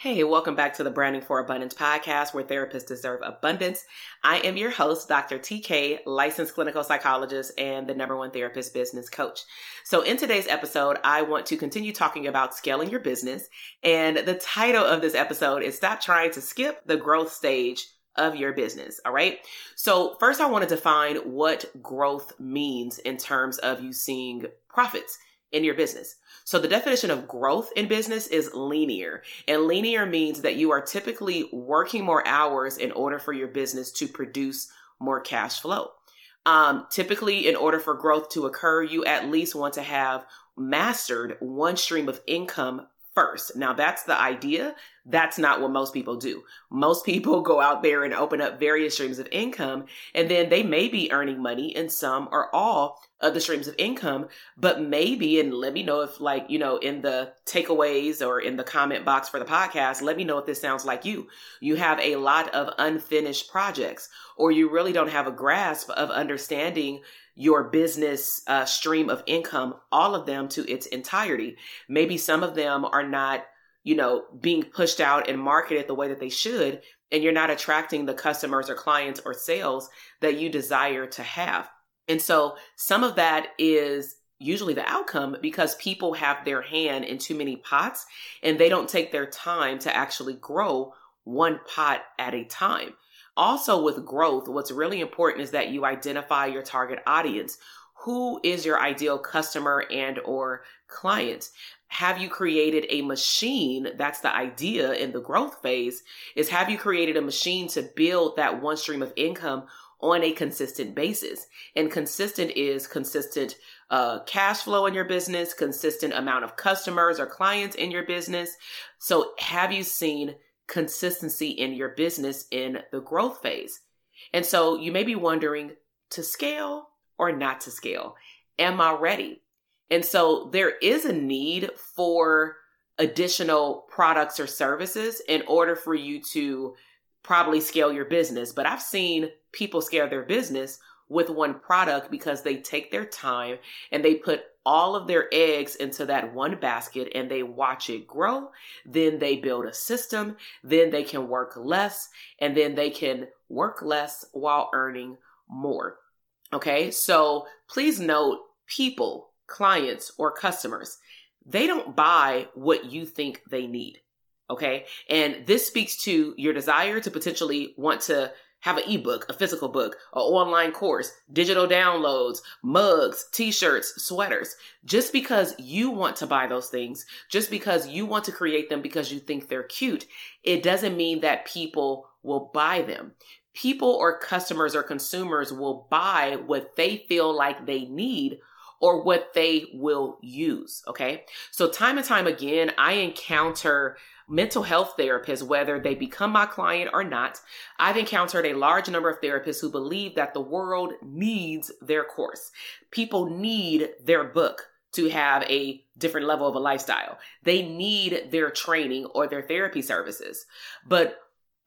Hey, welcome back to the Branding for Abundance podcast where therapists deserve abundance. I am your host, Dr. TK, licensed clinical psychologist and the number one therapist business coach. So, in today's episode, I want to continue talking about scaling your business. And the title of this episode is Stop Trying to Skip the Growth Stage of your business. All right. So, first, I want to define what growth means in terms of you seeing profits in your business. So the definition of growth in business is linear. And linear means that you are typically working more hours in order for your business to produce more cash flow. Um, typically, in order for growth to occur, you at least want to have mastered one stream of income first. Now, that's the idea. That's not what most people do. Most people go out there and open up various streams of income, and then they may be earning money in some or all of the streams of income, but maybe, and let me know if, like, you know, in the takeaways or in the comment box for the podcast, let me know if this sounds like you. You have a lot of unfinished projects, or you really don't have a grasp of understanding your business uh, stream of income, all of them to its entirety. Maybe some of them are not, you know, being pushed out and marketed the way that they should, and you're not attracting the customers or clients or sales that you desire to have. And so some of that is usually the outcome because people have their hand in too many pots and they don't take their time to actually grow one pot at a time. Also, with growth, what's really important is that you identify your target audience. Who is your ideal customer and or client? Have you created a machine? That's the idea in the growth phase is have you created a machine to build that one stream of income on a consistent basis. And consistent is consistent uh, cash flow in your business, consistent amount of customers or clients in your business. So, have you seen consistency in your business in the growth phase? And so, you may be wondering to scale or not to scale. Am I ready? And so, there is a need for additional products or services in order for you to probably scale your business. But I've seen people scale their business with one product because they take their time and they put all of their eggs into that one basket and they watch it grow. Then they build a system. Then they can work less and then they can work less while earning more. Okay. So please note people, clients, or customers, they don't buy what you think they need. Okay. And this speaks to your desire to potentially want to have an ebook, a physical book, an online course, digital downloads, mugs, t-shirts, sweaters. Just because you want to buy those things, just because you want to create them because you think they're cute, it doesn't mean that people will buy them. People or customers or consumers will buy what they feel like they need or what they will use. Okay. So time and time again, I encounter mental health therapists, whether they become my client or not. I've encountered a large number of therapists who believe that the world needs their course. People need their book to have a different level of a lifestyle. They need their training or their therapy services. But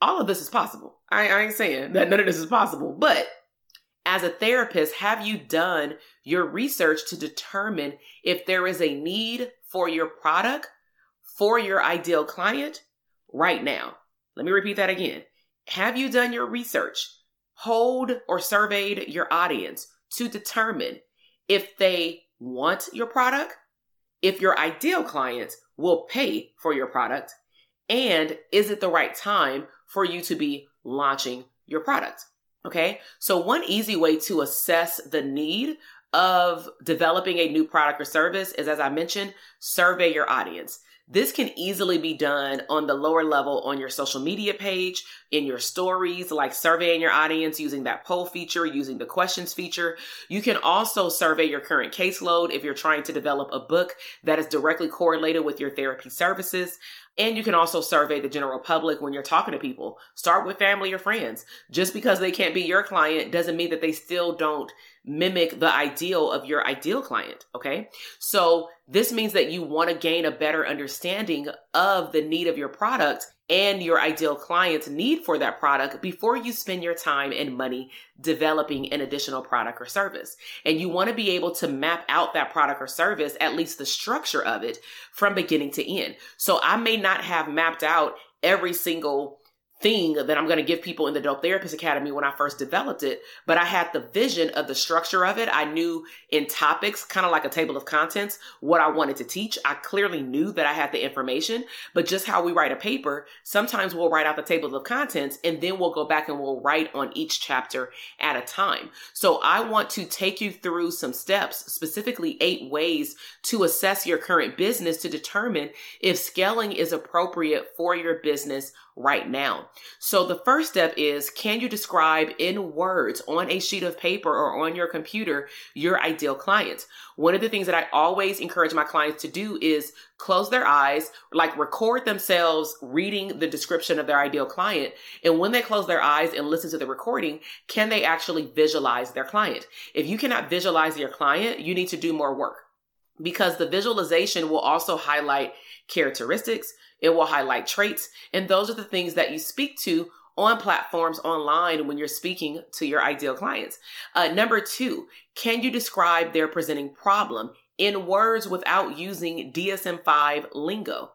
all of this is possible. I, I ain't saying that none of this is possible, but as a therapist, have you done your research to determine if there is a need for your product for your ideal client right now? Let me repeat that again. Have you done your research, polled or surveyed your audience to determine if they want your product, if your ideal clients will pay for your product, and is it the right time for you to be launching your product? Okay. So one easy way to assess the need of developing a new product or service is, as I mentioned, survey your audience. This can easily be done on the lower level on your social media page, in your stories, like surveying your audience using that poll feature, using the questions feature. You can also survey your current caseload if you're trying to develop a book that is directly correlated with your therapy services. And you can also survey the general public when you're talking to people. Start with family or friends. Just because they can't be your client doesn't mean that they still don't mimic the ideal of your ideal client. Okay. So this means that you want to gain a better understanding of the need of your product and your ideal client's need for that product before you spend your time and money developing an additional product or service. And you want to be able to map out that product or service, at least the structure of it from beginning to end. So I may not have mapped out every single thing that I'm going to give people in the Dope Therapist Academy when I first developed it, but I had the vision of the structure of it. I knew in topics, kind of like a table of contents, what I wanted to teach. I clearly knew that I had the information, but just how we write a paper, sometimes we'll write out the table of contents and then we'll go back and we'll write on each chapter at a time. So I want to take you through some steps, specifically eight ways to assess your current business to determine if scaling is appropriate for your business right now. So the first step is can you describe in words on a sheet of paper or on your computer your ideal client? One of the things that I always encourage my clients to do is close their eyes, like record themselves reading the description of their ideal client. And when they close their eyes and listen to the recording, can they actually visualize their client? If you cannot visualize your client, you need to do more work because the visualization will also highlight characteristics, it will highlight traits. And those are the things that you speak to on platforms online when you're speaking to your ideal clients. Uh, number two, can you describe their presenting problem in words without using DSM 5 lingo?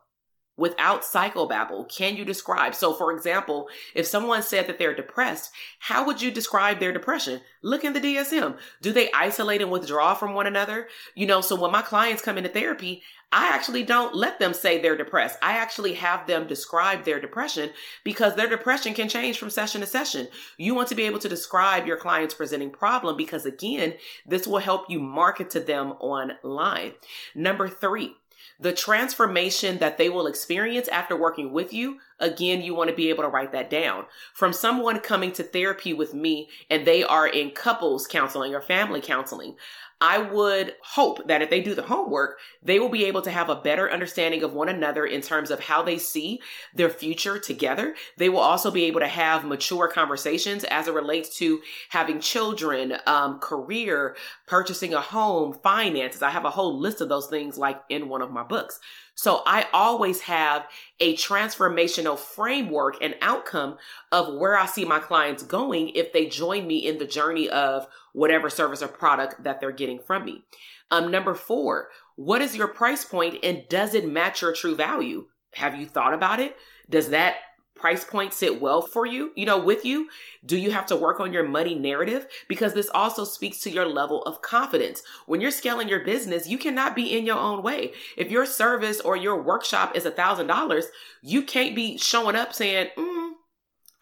Without psychobabble can you describe so for example if someone said that they're depressed how would you describe their depression look in the dsm do they isolate and withdraw from one another you know so when my clients come into therapy I actually don't let them say they're depressed. I actually have them describe their depression because their depression can change from session to session. You want to be able to describe your client's presenting problem because again, this will help you market to them online. Number three, the transformation that they will experience after working with you, again, you want to be able to write that down. From someone coming to therapy with me and they are in couples counseling or family counseling, I would hope that if they do the homework, they will be able to have a better understanding of one another in terms of how they see their future together. They will also be able to have mature conversations as it relates to having children, um, career, purchasing a home, finances. I have a whole list of those things like in one of my books. So I always have a transformational framework and outcome of where I see my clients going if they join me in the journey of whatever service or product that they're getting from me. Um, number four, what is your price point and does it match your true value? Have you thought about it? Does that price point sit well for you, you know, with you? Do you have to work on your money narrative? Because this also speaks to your level of confidence. When you're scaling your business, you cannot be in your own way. If your service or your workshop is a thousand dollars, you can't be showing up saying, mm,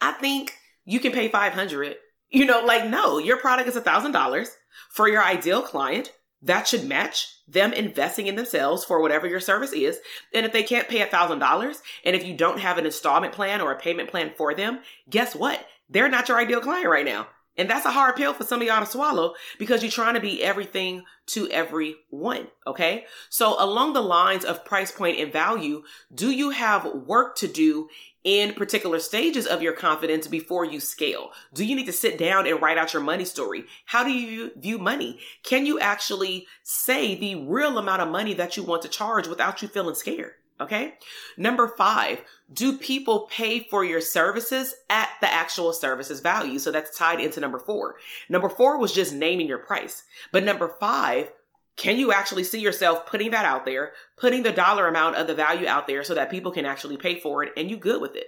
I think you can pay 500. You know, like, no, your product is a thousand dollars for your ideal client. That should match them investing in themselves for whatever your service is. And if they can't pay a thousand dollars, and if you don't have an installment plan or a payment plan for them, guess what? They're not your ideal client right now. And that's a hard pill for some of y'all to swallow because you're trying to be everything to everyone. Okay. So along the lines of price point and value, do you have work to do in particular stages of your confidence before you scale? Do you need to sit down and write out your money story? How do you view money? Can you actually say the real amount of money that you want to charge without you feeling scared? Okay. Number five, do people pay for your services at the actual services value? So that's tied into number four. Number four was just naming your price. But number five, can you actually see yourself putting that out there, putting the dollar amount of the value out there so that people can actually pay for it and you good with it?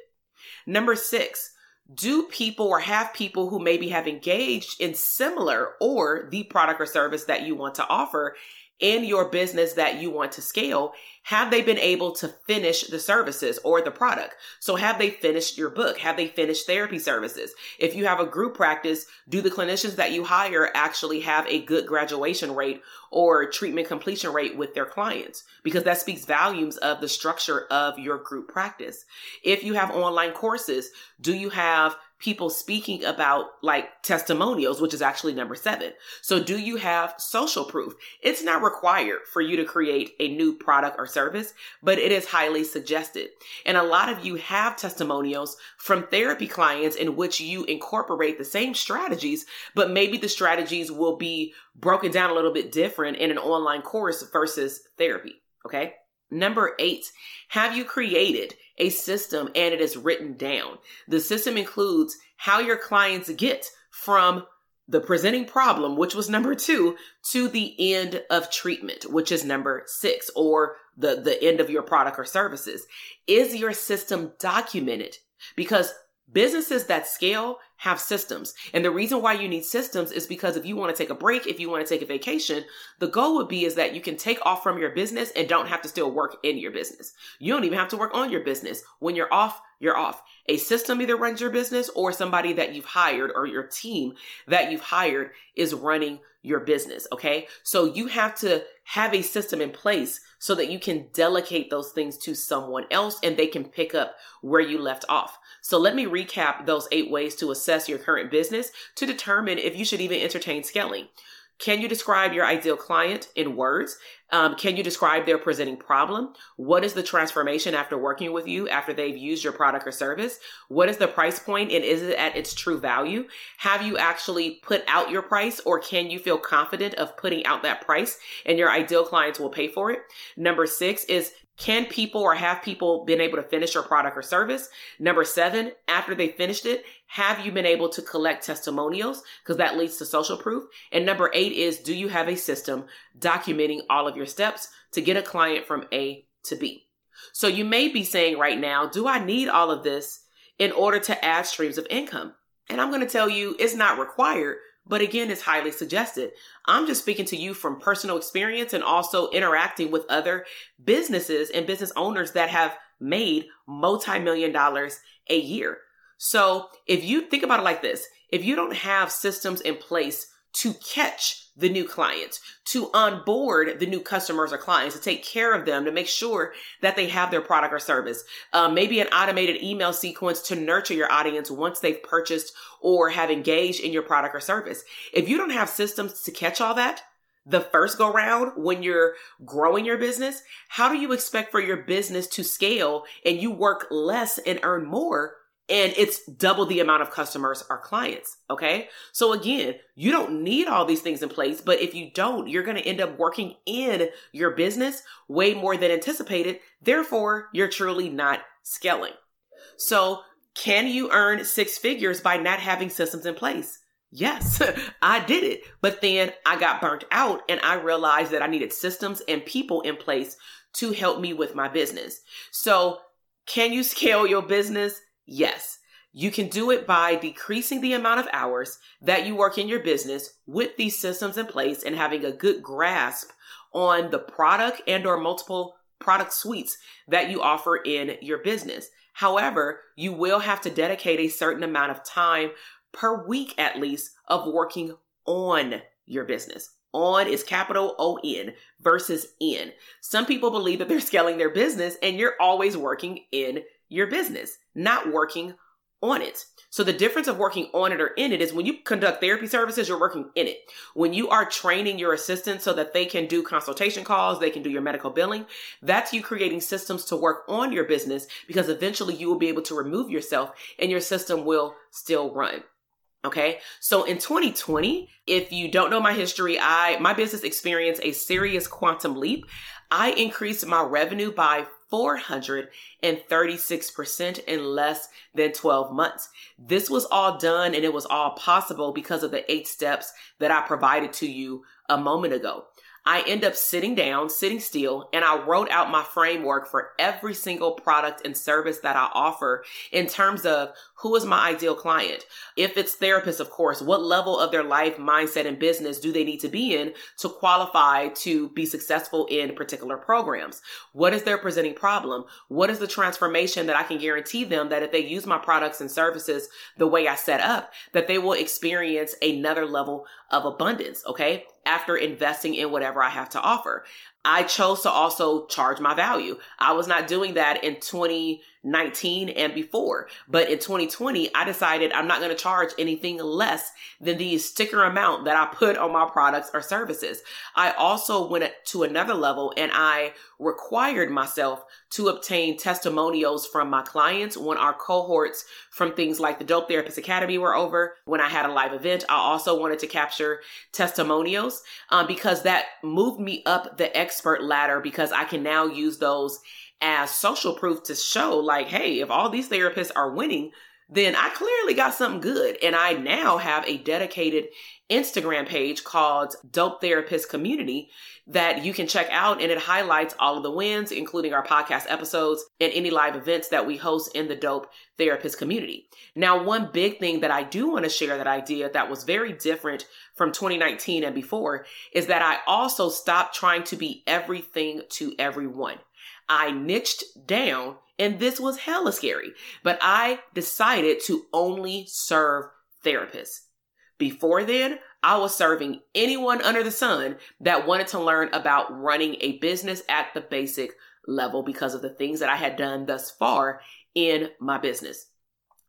Number six, do people or have people who maybe have engaged in similar or the product or service that you want to offer in your business that you want to scale, have they been able to finish the services or the product? So have they finished your book? Have they finished therapy services? If you have a group practice, do the clinicians that you hire actually have a good graduation rate or treatment completion rate with their clients? Because that speaks volumes of the structure of your group practice. If you have online courses, do you have people speaking about like testimonials, which is actually number seven. So do you have social proof? It's not required for you to create a new product or service, but it is highly suggested. And a lot of you have testimonials from therapy clients in which you incorporate the same strategies, but maybe the strategies will be broken down a little bit different in an online course versus therapy. Okay. Number eight, have you created a system and it is written down? The system includes how your clients get from the presenting problem, which was number two, to the end of treatment, which is number six, or the, the end of your product or services. Is your system documented? Because businesses that scale have systems. And the reason why you need systems is because if you want to take a break, if you want to take a vacation, the goal would be is that you can take off from your business and don't have to still work in your business. You don't even have to work on your business. When you're off, you're off. A system either runs your business or somebody that you've hired or your team that you've hired is running your business. Okay. So you have to have a system in place so that you can delegate those things to someone else and they can pick up where you left off. So let me recap those eight ways to assess your current business to determine if you should even entertain scaling. Can you describe your ideal client in words? Um, can you describe their presenting problem? What is the transformation after working with you after they've used your product or service? What is the price point and is it at its true value? Have you actually put out your price or can you feel confident of putting out that price and your ideal clients will pay for it? Number six is can people or have people been able to finish your product or service? Number seven, after they finished it, have you been able to collect testimonials? Because that leads to social proof. And number eight is, do you have a system documenting all of your steps to get a client from A to B? So you may be saying right now, do I need all of this in order to add streams of income? And I'm going to tell you it's not required, but again, it's highly suggested. I'm just speaking to you from personal experience and also interacting with other businesses and business owners that have made multi-million dollars a year. So if you think about it like this, if you don't have systems in place to catch the new clients, to onboard the new customers or clients, to take care of them, to make sure that they have their product or service. Uh, maybe an automated email sequence to nurture your audience once they've purchased or have engaged in your product or service. If you don't have systems to catch all that, the first go round when you're growing your business, how do you expect for your business to scale and you work less and earn more and it's double the amount of customers or clients. Okay. So again, you don't need all these things in place, but if you don't, you're going to end up working in your business way more than anticipated. Therefore, you're truly not scaling. So can you earn six figures by not having systems in place? Yes, I did it. But then I got burnt out and I realized that I needed systems and people in place to help me with my business. So can you scale your business? Yes, you can do it by decreasing the amount of hours that you work in your business with these systems in place and having a good grasp on the product and or multiple product suites that you offer in your business. However, you will have to dedicate a certain amount of time per week at least of working on your business. On is capital O N versus in. Some people believe that they're scaling their business and you're always working in your business, not working on it. So the difference of working on it or in it is when you conduct therapy services, you're working in it. When you are training your assistants so that they can do consultation calls, they can do your medical billing, that's you creating systems to work on your business because eventually you will be able to remove yourself and your system will still run. Okay. So in 2020, if you don't know my history, I, my business experienced a serious quantum leap. I increased my revenue by 436% in less than 12 months. This was all done and it was all possible because of the eight steps that I provided to you a moment ago. I end up sitting down, sitting still, and I wrote out my framework for every single product and service that I offer in terms of who is my ideal client? If it's therapists, of course, what level of their life, mindset, and business do they need to be in to qualify to be successful in particular programs? What is their presenting problem? What is the transformation that I can guarantee them that if they use my products and services the way I set up, that they will experience another level of abundance, okay? After investing in whatever I have to offer. I chose to also charge my value. I was not doing that in 2019 and before, but in 2020, I decided I'm not going to charge anything less than the sticker amount that I put on my products or services. I also went to another level and I required myself to obtain testimonials from my clients when our cohorts from things like the Dope Therapist Academy were over. When I had a live event, I also wanted to capture testimonials um, because that moved me up the expert ladder because I can now use those as social proof to show like, hey, if all these therapists are winning, then I clearly got something good. And I now have a dedicated Instagram page called Dope Therapist Community that you can check out and it highlights all of the wins, including our podcast episodes and any live events that we host in the Dope Therapist community. Now, one big thing that I do want to share that idea that was very different from 2019 and before is that I also stopped trying to be everything to everyone. I niched down and this was hella scary, but I decided to only serve therapists. Before then, I was serving anyone under the sun that wanted to learn about running a business at the basic level because of the things that I had done thus far in my business.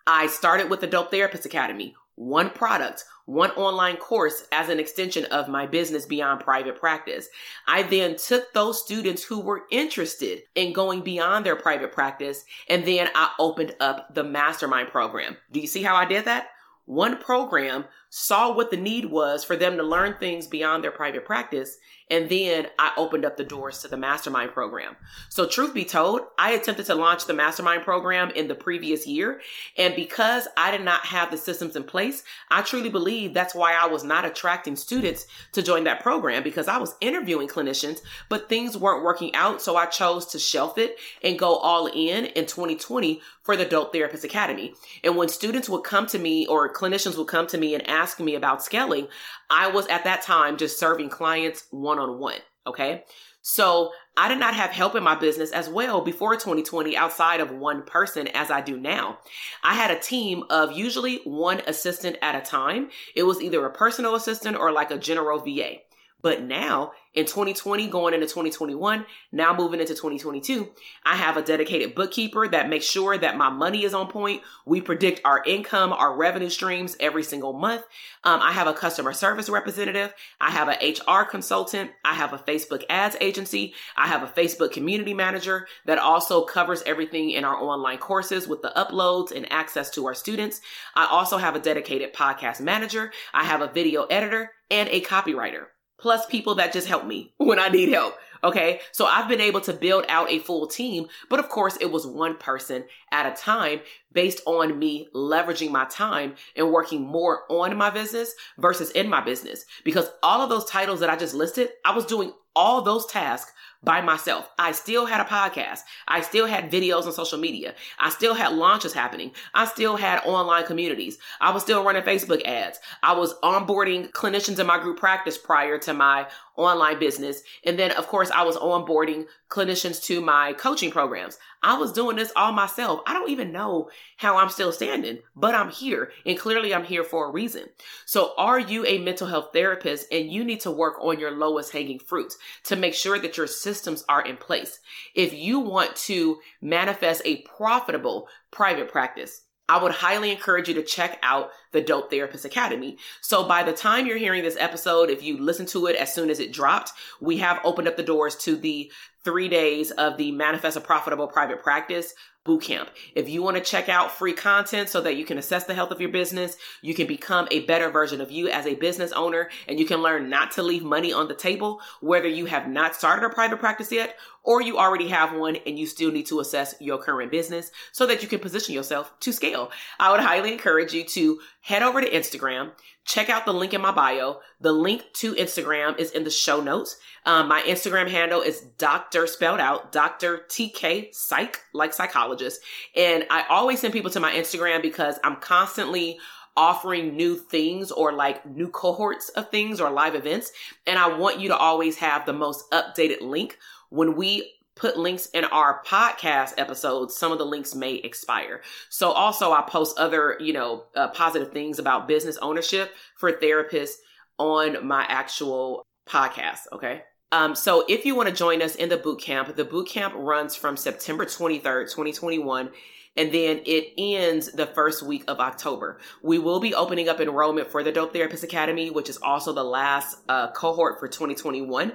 I started with the Dope Therapist Academy, one product, one online course as an extension of my business beyond private practice. I then took those students who were interested in going beyond their private practice and then I opened up the mastermind program. Do you see how I did that? One program saw what the need was for them to learn things beyond their private practice. And then I opened up the doors to the mastermind program. So truth be told, I attempted to launch the mastermind program in the previous year. And because I did not have the systems in place, I truly believe that's why I was not attracting students to join that program because I was interviewing clinicians, but things weren't working out. So I chose to shelf it and go all in in 2020 for the Dope Therapist Academy. And when students would come to me or clinicians would come to me and ask asking me about scaling, I was at that time just serving clients one on one. Okay. So I did not have help in my business as well before 2020 outside of one person as I do now. I had a team of usually one assistant at a time. It was either a personal assistant or like a general VA. But now in 2020, going into 2021, now moving into 2022, I have a dedicated bookkeeper that makes sure that my money is on point. We predict our income, our revenue streams every single month. Um, I have a customer service representative. I have an HR consultant. I have a Facebook ads agency. I have a Facebook community manager that also covers everything in our online courses with the uploads and access to our students. I also have a dedicated podcast manager. I have a video editor and a copywriter plus people that just help me when I need help. Okay. So I've been able to build out a full team, but of course it was one person at a time based on me leveraging my time and working more on my business versus in my business. Because all of those titles that I just listed, I was doing all those tasks by myself. I still had a podcast. I still had videos on social media. I still had launches happening. I still had online communities. I was still running Facebook ads. I was onboarding clinicians in my group practice prior to my online business. And then, of course, I was onboarding clinicians to my coaching programs. I was doing this all myself. I don't even know how I'm still standing, but I'm here. And clearly, I'm here for a reason. So, are you a mental health therapist and you need to work on your lowest hanging fruits to make sure that your systems are in place? If you want to manifest a profitable private practice, I would highly encourage you to check out the Dope Therapist Academy. So by the time you're hearing this episode, if you listen to it as soon as it dropped, we have opened up the doors to the three days of the Manifest a Profitable Private Practice bootcamp. If you want to check out free content so that you can assess the health of your business, you can become a better version of you as a business owner, and you can learn not to leave money on the table, whether you have not started a private practice yet or you already have one and you still need to assess your current business so that you can position yourself to scale. I would highly encourage you to head over to Instagram, check out the link in my bio. The link to Instagram is in the show notes. Um, my Instagram handle is Dr. spelled out, Dr. TK Psych, like psychologist. And I always send people to my Instagram because I'm constantly offering new things or like new cohorts of things or live events. And I want you to always have the most updated link when we put links in our podcast episodes, some of the links may expire. So also I post other, you know, uh, positive things about business ownership for therapists on my actual podcast. Okay. Um, so if you want to join us in the boot camp, the boot camp runs from September 23rd, 2021 and then it ends the first week of October. We will be opening up enrollment for the Dope Therapist Academy, which is also the last uh, cohort for 2021.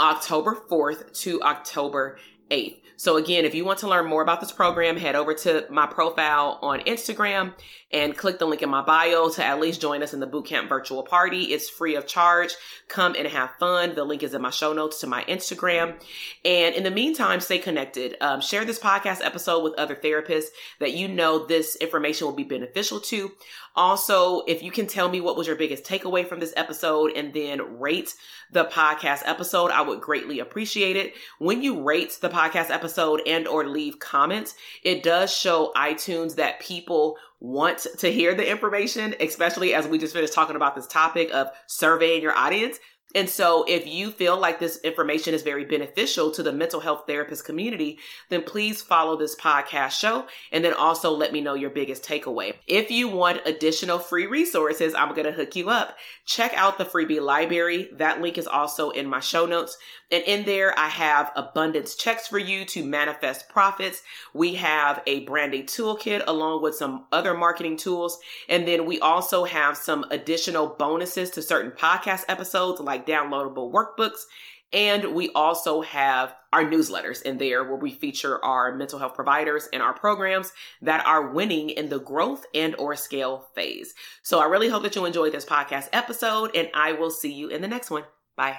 October 4th to October 8th. So again, if you want to learn more about this program, head over to my profile on Instagram and click the link in my bio to at least join us in the bootcamp virtual party. It's free of charge. Come and have fun. The link is in my show notes to my Instagram. And in the meantime, stay connected. Um, share this podcast episode with other therapists that you know this information will be beneficial to. Also, if you can tell me what was your biggest takeaway from this episode and then rate the podcast episode, I would greatly appreciate it. When you rate the podcast episode and or leave comments, it does show iTunes that people want to hear the information, especially as we just finished talking about this topic of surveying your audience. And so if you feel like this information is very beneficial to the mental health therapist community, then please follow this podcast show and then also let me know your biggest takeaway. If you want additional free resources, I'm going to hook you up. Check out the freebie library. That link is also in my show notes. And in there, I have abundance checks for you to manifest profits. We have a branding toolkit along with some other marketing tools. And then we also have some additional bonuses to certain podcast episodes like downloadable workbooks. And we also have our newsletters in there where we feature our mental health providers and our programs that are winning in the growth and or scale phase. So I really hope that you enjoyed this podcast episode and I will see you in the next one. Bye.